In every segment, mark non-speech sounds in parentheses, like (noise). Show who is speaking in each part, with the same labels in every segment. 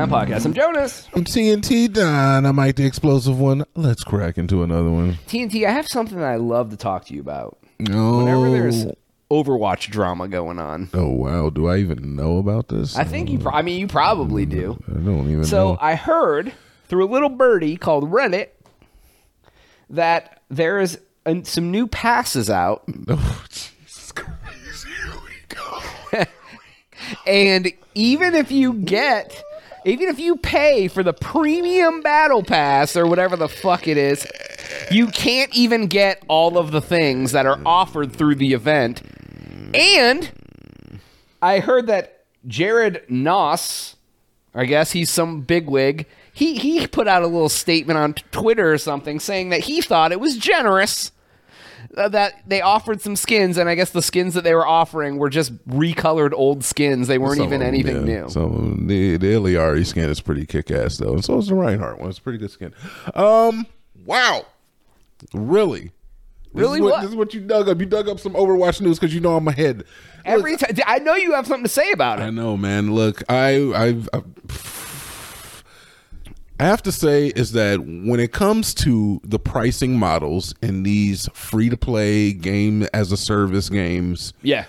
Speaker 1: Time Podcast. I'm Jonas.
Speaker 2: I'm TNT Don. I'm Mike the Explosive One. Let's crack into another one.
Speaker 1: TNT, I have something that I love to talk to you about.
Speaker 2: Oh,
Speaker 1: Whenever there's Overwatch drama going on,
Speaker 2: oh wow, do I even know about this?
Speaker 1: I think you. Pro- I mean, you probably do.
Speaker 2: I don't even
Speaker 1: So
Speaker 2: know.
Speaker 1: I heard through a little birdie called Reddit that there is uh, some new passes out, (laughs)
Speaker 2: Oh, Jesus Christ. Here we go. (laughs)
Speaker 1: and even if you get, even if you pay for the premium battle pass or whatever the fuck it is, you can't even get all of the things that are offered through the event. And I heard that Jared Neuss, I guess he's some bigwig, he he put out a little statement on Twitter or something saying that he thought it was generous that they offered some skins, and I guess the skins that they were offering were just recolored old skins. They weren't
Speaker 2: Some
Speaker 1: even anything
Speaker 2: yeah.
Speaker 1: new.
Speaker 2: So the the Illari skin is pretty kick ass though, and so is the Reinhardt one. It's a pretty good skin. Um, wow, really. This
Speaker 1: Really?
Speaker 2: is what,
Speaker 1: What?
Speaker 2: This is what you dug up. You dug up some Overwatch news because you know I'm ahead.
Speaker 1: Every time, I know you have something to say about it.
Speaker 2: I know, man. Look, I, I've, i I have to say is that when it comes to the pricing models in these free to play game as a service games,
Speaker 1: Yeah,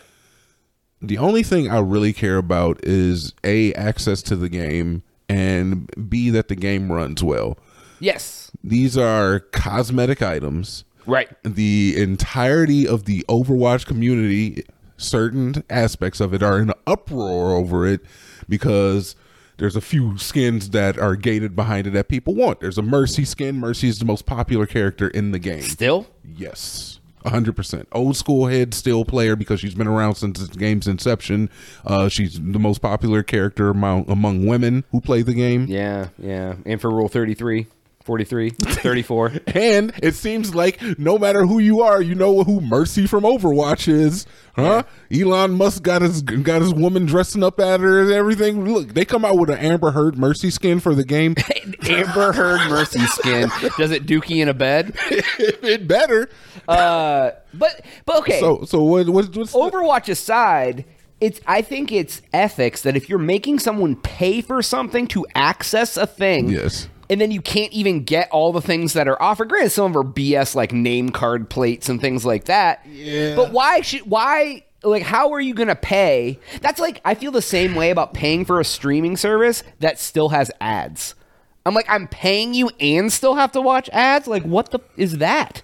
Speaker 2: the only thing I really care about is a access to the game and b that the game runs well.
Speaker 1: yes,
Speaker 2: These are cosmetic items
Speaker 1: right.
Speaker 2: the entirety of the Overwatch community, certain aspects of it are in uproar over it because there's a few skins that are gated behind it that people want. There's a Mercy skin. Mercy is the most popular character in the game.
Speaker 1: Still,
Speaker 2: Yes. 100%. Old school head still player because she's been around since the game's inception. Uh, she's the most popular character among, among women who play the game.
Speaker 1: yeah, yeah. And for Rule 33, 43, (laughs) 34.
Speaker 2: And it seems like no matter who you are, you know who Mercy from Overwatch is, huh? Elon Musk got his got his woman dressing up at her and everything. Look, they come out with an Amber Heard Mercy skin for the game. (laughs)
Speaker 1: Amber Heard Mercy skin. Does it dookie in a bed? (laughs)
Speaker 2: it better.
Speaker 1: Uh, but but okay.
Speaker 2: So so what what's, what's the-
Speaker 1: Overwatch aside, it's I think it's ethics that if you're making someone pay for something to access a thing,
Speaker 2: Yes.
Speaker 1: And then you can't even get all the things that are offered. Granted, some of them are BS like name card plates and things like that.
Speaker 2: Yeah.
Speaker 1: But why should why like how are you gonna pay? That's like I feel the same way about paying for a streaming service that still has ads. I'm like I'm paying you and still have to watch ads. Like what the is that?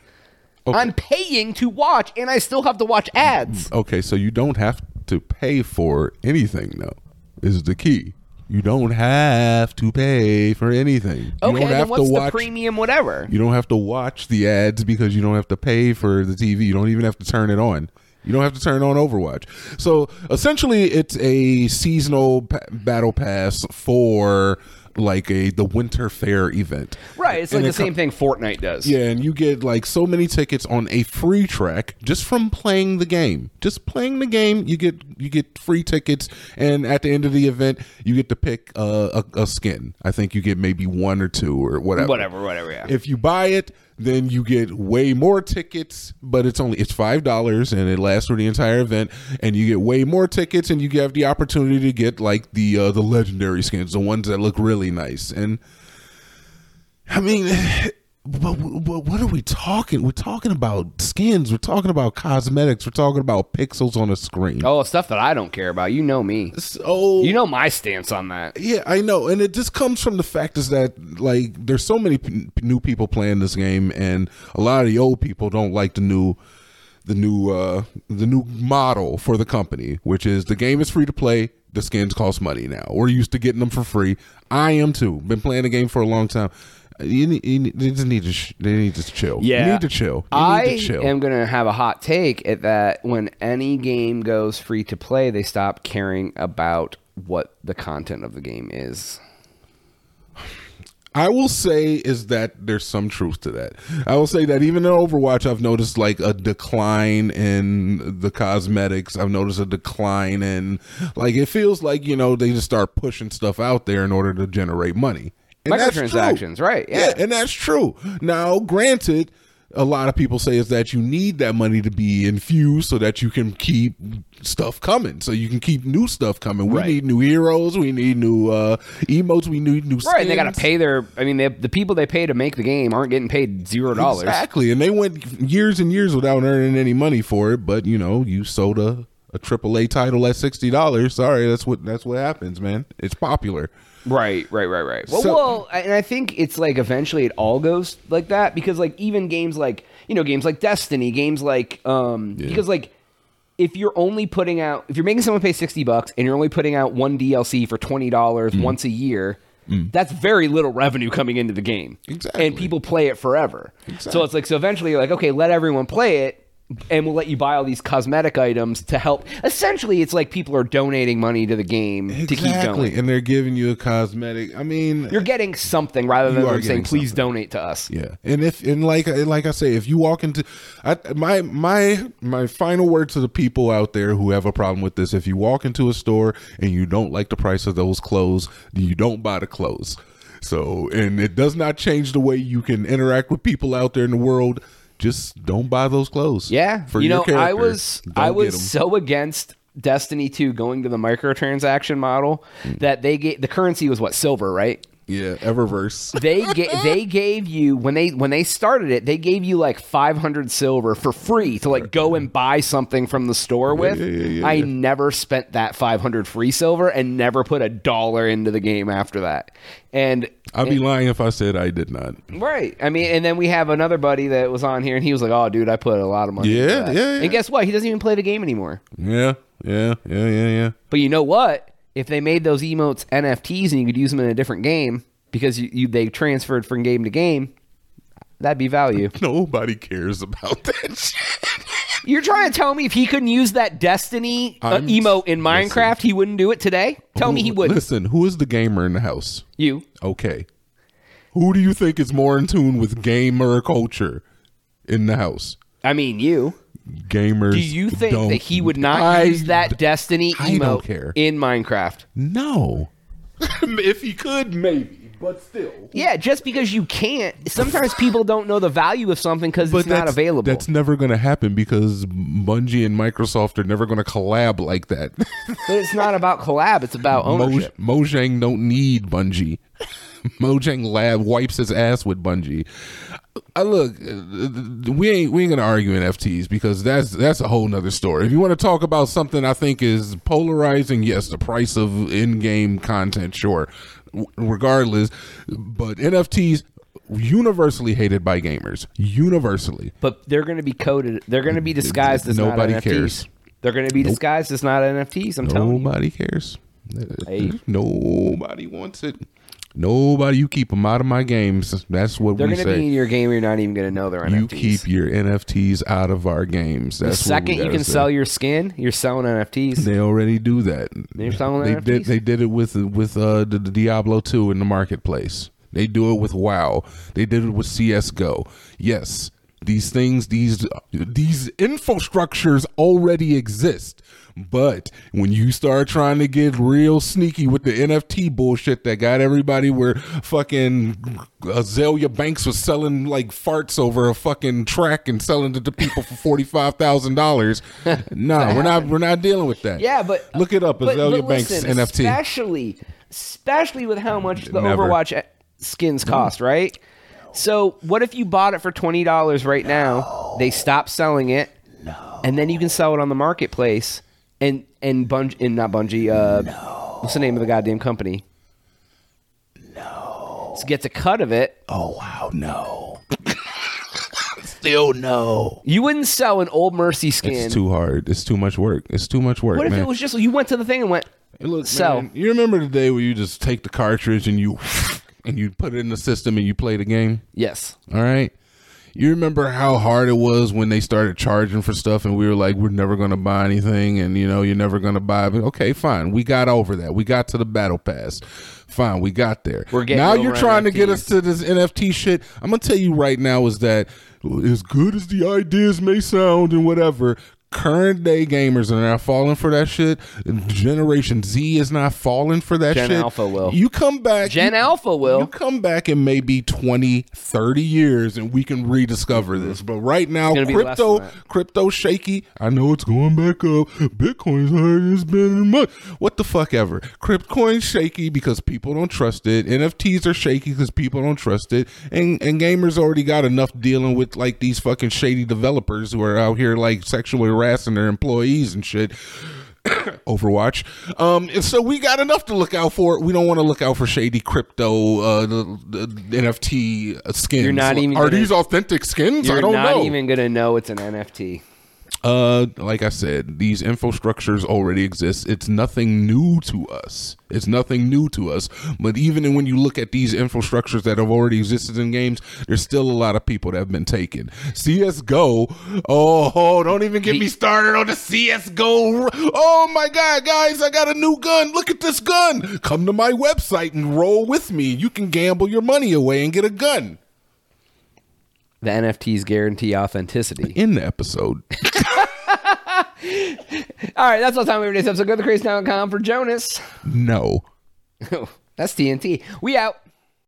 Speaker 1: I'm paying to watch and I still have to watch ads.
Speaker 2: Okay, so you don't have to pay for anything though. Is the key. You don't have to pay for anything. You
Speaker 1: Okay,
Speaker 2: don't
Speaker 1: then
Speaker 2: have
Speaker 1: what's
Speaker 2: to
Speaker 1: the
Speaker 2: watch
Speaker 1: premium whatever?
Speaker 2: You don't have to watch the ads because you don't have to pay for the TV. You don't even have to turn it on. You don't have to turn on Overwatch. So essentially, it's a seasonal battle pass for like a the winter fair event.
Speaker 1: Right, it's
Speaker 2: And
Speaker 1: like the
Speaker 2: co-
Speaker 1: same thing Fortnite does.
Speaker 2: Yeah, and you get like so many tickets on a free track just from playing the game. Just playing the game, you get you get free tickets, and at the end of the event, you get to pick uh, a, a skin. I think you get maybe one or two or whatever.
Speaker 1: Whatever, whatever, yeah.
Speaker 2: If you buy it, then you get way more tickets, but it's only it's five dollars and it lasts for the entire event, and you get way more tickets, and you have the opportunity to get like the uh, the legendary skins, the ones that look really nice. And I mean, but, but what are we talking? We're talking about skins. We're talking about cosmetics. We're talking about pixels on a screen.
Speaker 1: Oh, stuff that I don't care about. You know me.
Speaker 2: So
Speaker 1: You know my stance on that.
Speaker 2: yeah, I know, and it just comes from the fact is that like there's so many p- new people playing this game, and a lot of the old people don't like the new, the new, uh the new model for the company, which is the game is free to play. The skins cost money now. We're used to getting them for free. I am too. Been playing the game for a long time. You need, you need, they just need to. Sh- they need to chill. you need to chill. You
Speaker 1: I
Speaker 2: to chill.
Speaker 1: am going to have a hot take at that when any game goes free to play, they stop caring about what the content of the game is.
Speaker 2: I will say is that there's some truth to that. I will say that even in Overwatch, I've noticed like a decline in the cosmetics. I've noticed a decline in like it feels like you know they just start pushing stuff out there in order to generate money. And.
Speaker 1: Microtransactions, right, yeah.
Speaker 2: and that's true. Now, granted, a lot of people say is that you need that money to be infused so that you can keep stuff coming. So you can keep new stuff coming. We
Speaker 1: Right.
Speaker 2: need new heroes. We need new uh, emotes. We need new
Speaker 1: Right, and they got to pay their. I mean, they, the people they pay to make the game aren't getting paid zero dollars.
Speaker 2: Exactly, and they went years and years without earning any money for it. But you know, you sold a a AAA title at sixty dollars. Sorry, that's what that's what happens, man. It's popular.
Speaker 1: Right, right, right, right. Well,
Speaker 2: So-
Speaker 1: well, and I think it's like eventually it all goes like that because like even games like you know games like Destiny, games like um because like if you're only putting out if you're making someone pay sixty bucks and you're only putting out one DLC for twenty dollars
Speaker 2: Mm.
Speaker 1: once a year. That's very little revenue coming into the game,
Speaker 2: Exactly.
Speaker 1: and people play it forever. So it's like so eventually you're like, okay, let everyone play it, and we'll let you buy all these cosmetic items to help. Essentially, it's like people are donating money to the game to keep going.
Speaker 2: and they're giving you a cosmetic. I mean,
Speaker 1: You're getting something rather than
Speaker 2: You are
Speaker 1: them saying,
Speaker 2: getting
Speaker 1: "Please donate to us."
Speaker 2: Yeah, and if and like like I say, if you walk into, I, my my my final word to the people out there who have a problem with this: if you walk into a store and you don't like the price of those clothes, you don't buy the clothes. So, and it does not change the way you can interact with people out there in the world. Just don't buy those clothes.
Speaker 1: Yeah,
Speaker 2: for
Speaker 1: you know. I was
Speaker 2: Don't
Speaker 1: I was so against Destiny 2 going to the microtransaction model
Speaker 2: Mm.
Speaker 1: that they gave the currency was what silver, right?
Speaker 2: Yeah, Eververse.
Speaker 1: They ga- they gave you when they when they started it, they gave you like 500 silver for free to like go and buy something from the store with.
Speaker 2: yeah, yeah, yeah,
Speaker 1: I never spent that 500 free silver and never put a dollar into the game after that. And
Speaker 2: I'd be lying if I said I did not.
Speaker 1: Right. I mean, and then we have another buddy that was on here, and he was like, "Oh, dude, I put a lot of money."
Speaker 2: Yeah,
Speaker 1: that."
Speaker 2: yeah, yeah.
Speaker 1: And guess what? He doesn't even play the game anymore.
Speaker 2: Yeah, yeah, yeah, yeah, yeah.
Speaker 1: But you know what? If they made those emotes NFTs and you could use them in a different game because you, you they transferred from game to game, that'd be value. (laughs)
Speaker 2: Nobody cares about that (laughs) shit.
Speaker 1: You're trying to tell me if he couldn't use that Destiny uh,
Speaker 2: I'm-
Speaker 1: emote in Minecraft, he wouldn't do it today? Tell me he would.
Speaker 2: Listen, who is the gamer in the house?
Speaker 1: You.
Speaker 2: Okay. Who do you think is more in tune with gamer culture in the house?
Speaker 1: I mean, you.
Speaker 2: Gamers.
Speaker 1: Do you think
Speaker 2: don't-
Speaker 1: that he would not
Speaker 2: I-
Speaker 1: use that Destiny
Speaker 2: I
Speaker 1: emote
Speaker 2: don't care.
Speaker 1: in Minecraft?
Speaker 2: No. (laughs) if he could, maybe, but still.
Speaker 1: Yeah, just because you can't. Sometimes people don't know the value of something because it's not available.
Speaker 2: That's never going to happen because Bungie and Microsoft are never going to collab like that. (laughs)
Speaker 1: but it's not about collab. It's about ownership.
Speaker 2: Moj- Mojang don't need Bungie. (laughs) Mojang Lab wipes his ass with Bungie. I look, uh, we ain't we ain't gonna argue in NFTs because that's that's a whole nother story. If you want to talk about something I think is polarizing, yes, the price of in-game content, sure. Regardless, but NFTs universally hated by gamers, universally.
Speaker 1: But they're going to be coded. They're going to be disguised as
Speaker 2: Nobody
Speaker 1: not NFTs.
Speaker 2: cares.
Speaker 1: They're going to be disguised as not NFTs. I'm telling you.
Speaker 2: Nobody cares.
Speaker 1: Hey.
Speaker 2: Nobody wants it. Nobody. You keep them out of my games. That's what
Speaker 1: They're
Speaker 2: we
Speaker 1: going to
Speaker 2: say.
Speaker 1: be in your game. You're not even going to know they're NFTs.
Speaker 2: you keep your NFTs out of our games.
Speaker 1: the
Speaker 2: That's we
Speaker 1: second you can
Speaker 2: say.
Speaker 1: sell your skin, you're selling NFTs.
Speaker 2: They already do that.
Speaker 1: They're selling
Speaker 2: they
Speaker 1: NFTs?
Speaker 2: did. They did it with with uh, the, the Diablo two in the marketplace. They do it with WoW. They did it with CS:GO. Yes, these things, these these infrastructures already exist. But when you start trying to get real sneaky with the NFT bullshit that got everybody where fucking Azalea Banks was selling like farts over a fucking track and selling it to people for forty five thousand dollars. (laughs) No, we're not. We're not dealing with that.
Speaker 1: Yeah, but
Speaker 2: look it up.
Speaker 1: but-
Speaker 2: Azalea
Speaker 1: but
Speaker 2: Banks
Speaker 1: listen,
Speaker 2: NFT.
Speaker 1: especially, especially with how much the
Speaker 2: Never.
Speaker 1: Overwatch skins cost, right? So, what if you bought it for twenty dollars right now? They stop selling it, and then you can sell it on the marketplace, and and Bungie, and not Bungie. Uh, What's the name of the goddamn company? No. So gets a cut of it.
Speaker 2: Oh wow, no. Still no.
Speaker 1: You wouldn't sell an old Mercy skin.
Speaker 2: It's too hard. It's too much work. It's too much work,
Speaker 1: what if
Speaker 2: man.
Speaker 1: it was just you went to the thing and went
Speaker 2: Hey, Look,
Speaker 1: sell?
Speaker 2: man, you remember the day where you just take the cartridge and you and you put it in the system and you play the game?
Speaker 1: Yes.
Speaker 2: All right. You remember how hard it was when they started charging for stuff and we were like, we're never going to buy anything and, you know, you're never going to buy. Okay, fine. We got over that. We got to the battle pass. Fine. We got there.
Speaker 1: We're getting
Speaker 2: now you're trying to get us to this NFT shit. I'm going to tell you right now is that as good as the ideas may sound and whatever, current day gamers are not falling for that shit. Generation Z is not falling for that shit.
Speaker 1: Gen
Speaker 2: shit.
Speaker 1: Alpha will.
Speaker 2: You come back.
Speaker 1: Gen
Speaker 2: you,
Speaker 1: Alpha will.
Speaker 2: You come back in maybe 20, 30 years and we can rediscover mm-hmm. this. But right now,
Speaker 1: gonna be less
Speaker 2: crypto, crypto shaky. I know it's going back up. Bitcoin's higher it's been in a month. What the fuck ever. Cryptocoin's shaky because people don't trust it. NFTs are shaky because people don't trust it. And and gamers already got enough dealing with like these fucking shady developers who are out here like sexually harassing their employees and shit. (coughs) Overwatch. Um, and so we got enough to look out for. We don't want to look out for shady crypto, uh, the, the NFT skins.
Speaker 1: You're not even
Speaker 2: Are
Speaker 1: gonna-
Speaker 2: these authentic skins?
Speaker 1: You're
Speaker 2: I don't
Speaker 1: not
Speaker 2: know.
Speaker 1: even gonna know it's an NFT.
Speaker 2: Uh, like I said, these infrastructures already exist. It's nothing new to us. It's nothing new to us. But even when you look at these infrastructures that have already existed in games, there's still a lot of people that have been taken. CS:GO. Oh, oh, don't even get me started on the CS:GO. Oh my God, guys, I got a new gun. Look at this gun. Come to my website and roll with me. You can gamble your money away and get a gun.
Speaker 1: The NFTs guarantee authenticity.
Speaker 2: In the episode. (laughs)
Speaker 1: All right, that's all the time we have for today's episode. Go to crazytown.com for Jonas.
Speaker 2: no. (laughs)
Speaker 1: That's TNT. We out.